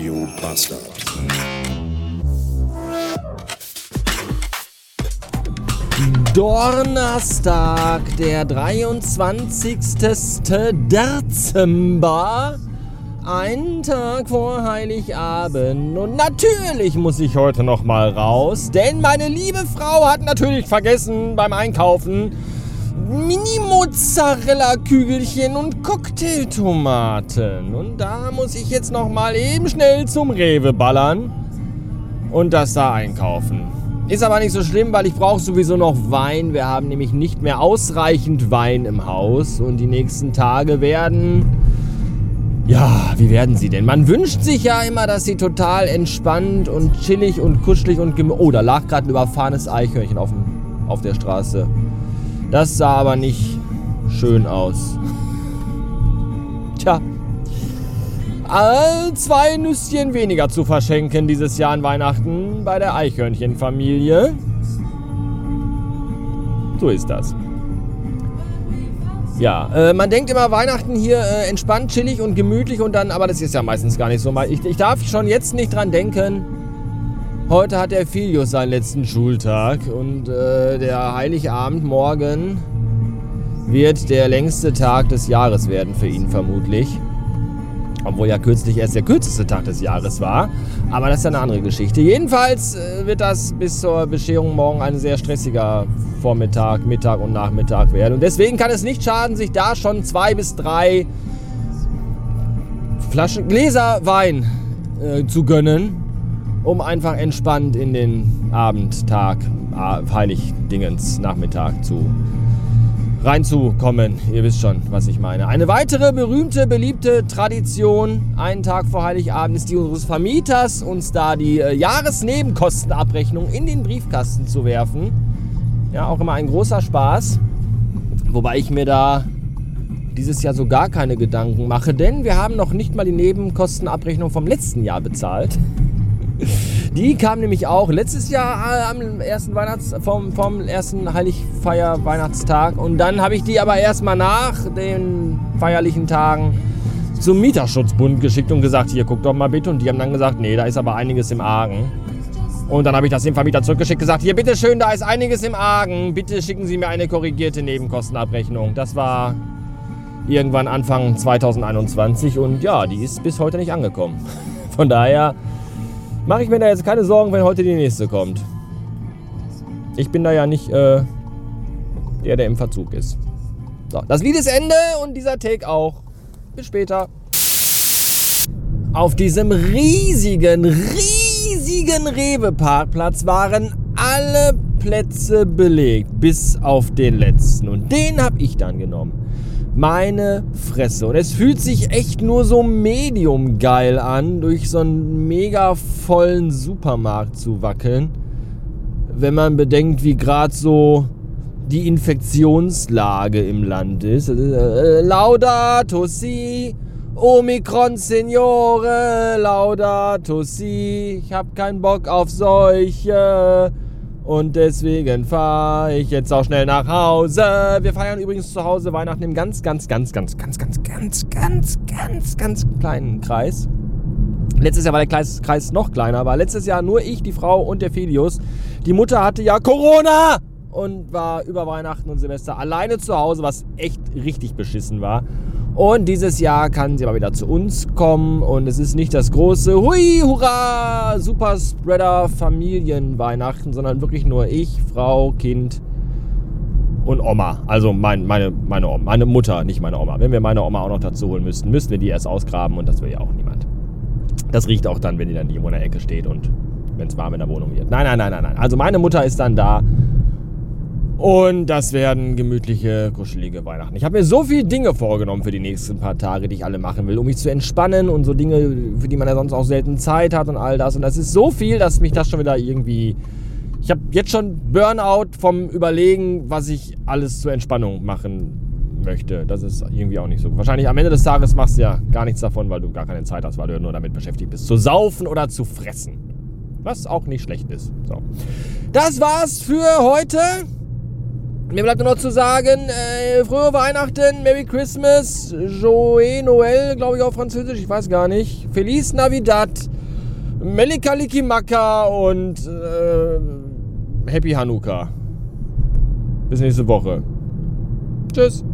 Radio Bastard. Donnerstag, der 23. Dezember. Ein Tag vor Heiligabend. Und natürlich muss ich heute noch mal raus, denn meine liebe Frau hat natürlich vergessen beim Einkaufen Mini-Mozzarella-Kügelchen und Cocktailtomaten. Und da muss ich jetzt noch mal eben schnell zum Rewe ballern und das da einkaufen. Ist aber nicht so schlimm, weil ich brauche sowieso noch Wein. Wir haben nämlich nicht mehr ausreichend Wein im Haus und die nächsten Tage werden... Ja, wie werden sie denn? Man wünscht sich ja immer, dass sie total entspannt und chillig und kuschelig und gem Oh, da lag gerade ein überfahrenes Eichhörnchen auf, dem, auf der Straße. Das sah aber nicht schön aus. Tja, all zwei Nüsschen weniger zu verschenken dieses Jahr an Weihnachten bei der Eichhörnchenfamilie. So ist das. Ja, äh, man denkt immer Weihnachten hier äh, entspannt, chillig und gemütlich und dann, aber das ist ja meistens gar nicht so. Ich, ich darf schon jetzt nicht dran denken. Heute hat der Filius seinen letzten Schultag und äh, der Heiligabend morgen wird der längste Tag des Jahres werden für ihn vermutlich. Obwohl ja kürzlich erst der kürzeste Tag des Jahres war. Aber das ist ja eine andere Geschichte. Jedenfalls äh, wird das bis zur Bescherung morgen ein sehr stressiger Vormittag, Mittag und Nachmittag werden. Und deswegen kann es nicht schaden, sich da schon zwei bis drei Flaschen, Gläser Wein äh, zu gönnen, um einfach entspannt in den Abend, Tag, Heiligdingens, Nachmittag zu reinzukommen. Ihr wisst schon, was ich meine. Eine weitere berühmte, beliebte Tradition, einen Tag vor Heiligabend, ist die unseres Vermieters, uns da die äh, Jahresnebenkostenabrechnung in den Briefkasten zu werfen. Ja, auch immer ein großer Spaß. Wobei ich mir da dieses Jahr so gar keine Gedanken mache, denn wir haben noch nicht mal die Nebenkostenabrechnung vom letzten Jahr bezahlt. Die kam nämlich auch letztes Jahr äh, am ersten Weihnachts vom, vom ersten Heiligfeier Weihnachtstag und dann habe ich die aber erstmal nach den feierlichen Tagen zum Mieterschutzbund geschickt und gesagt, hier guck doch mal bitte und die haben dann gesagt, nee, da ist aber einiges im Argen. Und dann habe ich das dem Vermieter zurückgeschickt gesagt, hier bitte schön, da ist einiges im Argen, bitte schicken Sie mir eine korrigierte Nebenkostenabrechnung. Das war irgendwann Anfang 2021 und ja, die ist bis heute nicht angekommen. Von daher mache ich mir da jetzt keine Sorgen, wenn heute die nächste kommt. Ich bin da ja nicht äh, der, der im Verzug ist. So, das Lied ist Ende und dieser Take auch. Bis später. Auf diesem riesigen, riesigen Rewe-Parkplatz waren alle Plätze belegt, bis auf den letzten. Und den habe ich dann genommen. Meine Fresse. Und es fühlt sich echt nur so medium geil an, durch so einen mega vollen Supermarkt zu wackeln. Wenn man bedenkt, wie gerade so die Infektionslage im Land ist. Äh, Laudato si, Omikron Signore, Laudato si, ich hab keinen Bock auf Seuche. Und deswegen fahre ich jetzt auch schnell nach Hause. Wir feiern übrigens zu Hause Weihnachten im ganz, ganz, ganz, ganz, ganz, ganz, ganz, ganz, ganz, ganz kleinen Kreis. Letztes Jahr war der Kreis, noch kleiner, war letztes Jahr nur ich, die Frau und der Filius. Die Mutter hatte ja Corona und war über Weihnachten und Silvester alleine zu Hause, was echt richtig beschissen war. Und dieses Jahr kann sie aber wieder zu uns kommen und es ist nicht das große Hui, Hurra, Super Spreader Familienweihnachten, sondern wirklich nur ich, Frau, Kind und Oma. Also mein, meine, meine, Oma, meine Mutter, nicht meine Oma. Wenn wir meine Oma auch noch dazu holen müssten, müssten wir die erst ausgraben und das will ja auch niemand. Das riecht auch dann, wenn die dann irgendwo in der Ecke steht und wenn es warm in der Wohnung wird. Nein, nein, nein, nein, nein. Also meine Mutter ist dann da und das werden gemütliche, kuschelige Weihnachten. Ich habe mir so viele Dinge vorgenommen für die nächsten paar Tage, die ich alle machen will, um mich zu entspannen und so Dinge, für die man ja sonst auch selten Zeit hat und all das. Und das ist so viel, dass mich das schon wieder irgendwie. Ich habe jetzt schon Burnout vom Überlegen, was ich alles zur Entspannung machen möchte. Das ist irgendwie auch nicht so. Wahrscheinlich am Ende des Tages machst du ja gar nichts davon, weil du gar keine Zeit hast, weil du nur damit beschäftigt bist, zu saufen oder zu fressen. Was auch nicht schlecht ist. So. Das war's für heute. Mir bleibt nur noch zu sagen, äh, frohe Weihnachten, Merry Christmas, Joé Noël, glaube ich auf Französisch, ich weiß gar nicht. Feliz Navidad, Melikalikimaka und äh, Happy Hanukkah. Bis nächste Woche. Tschüss.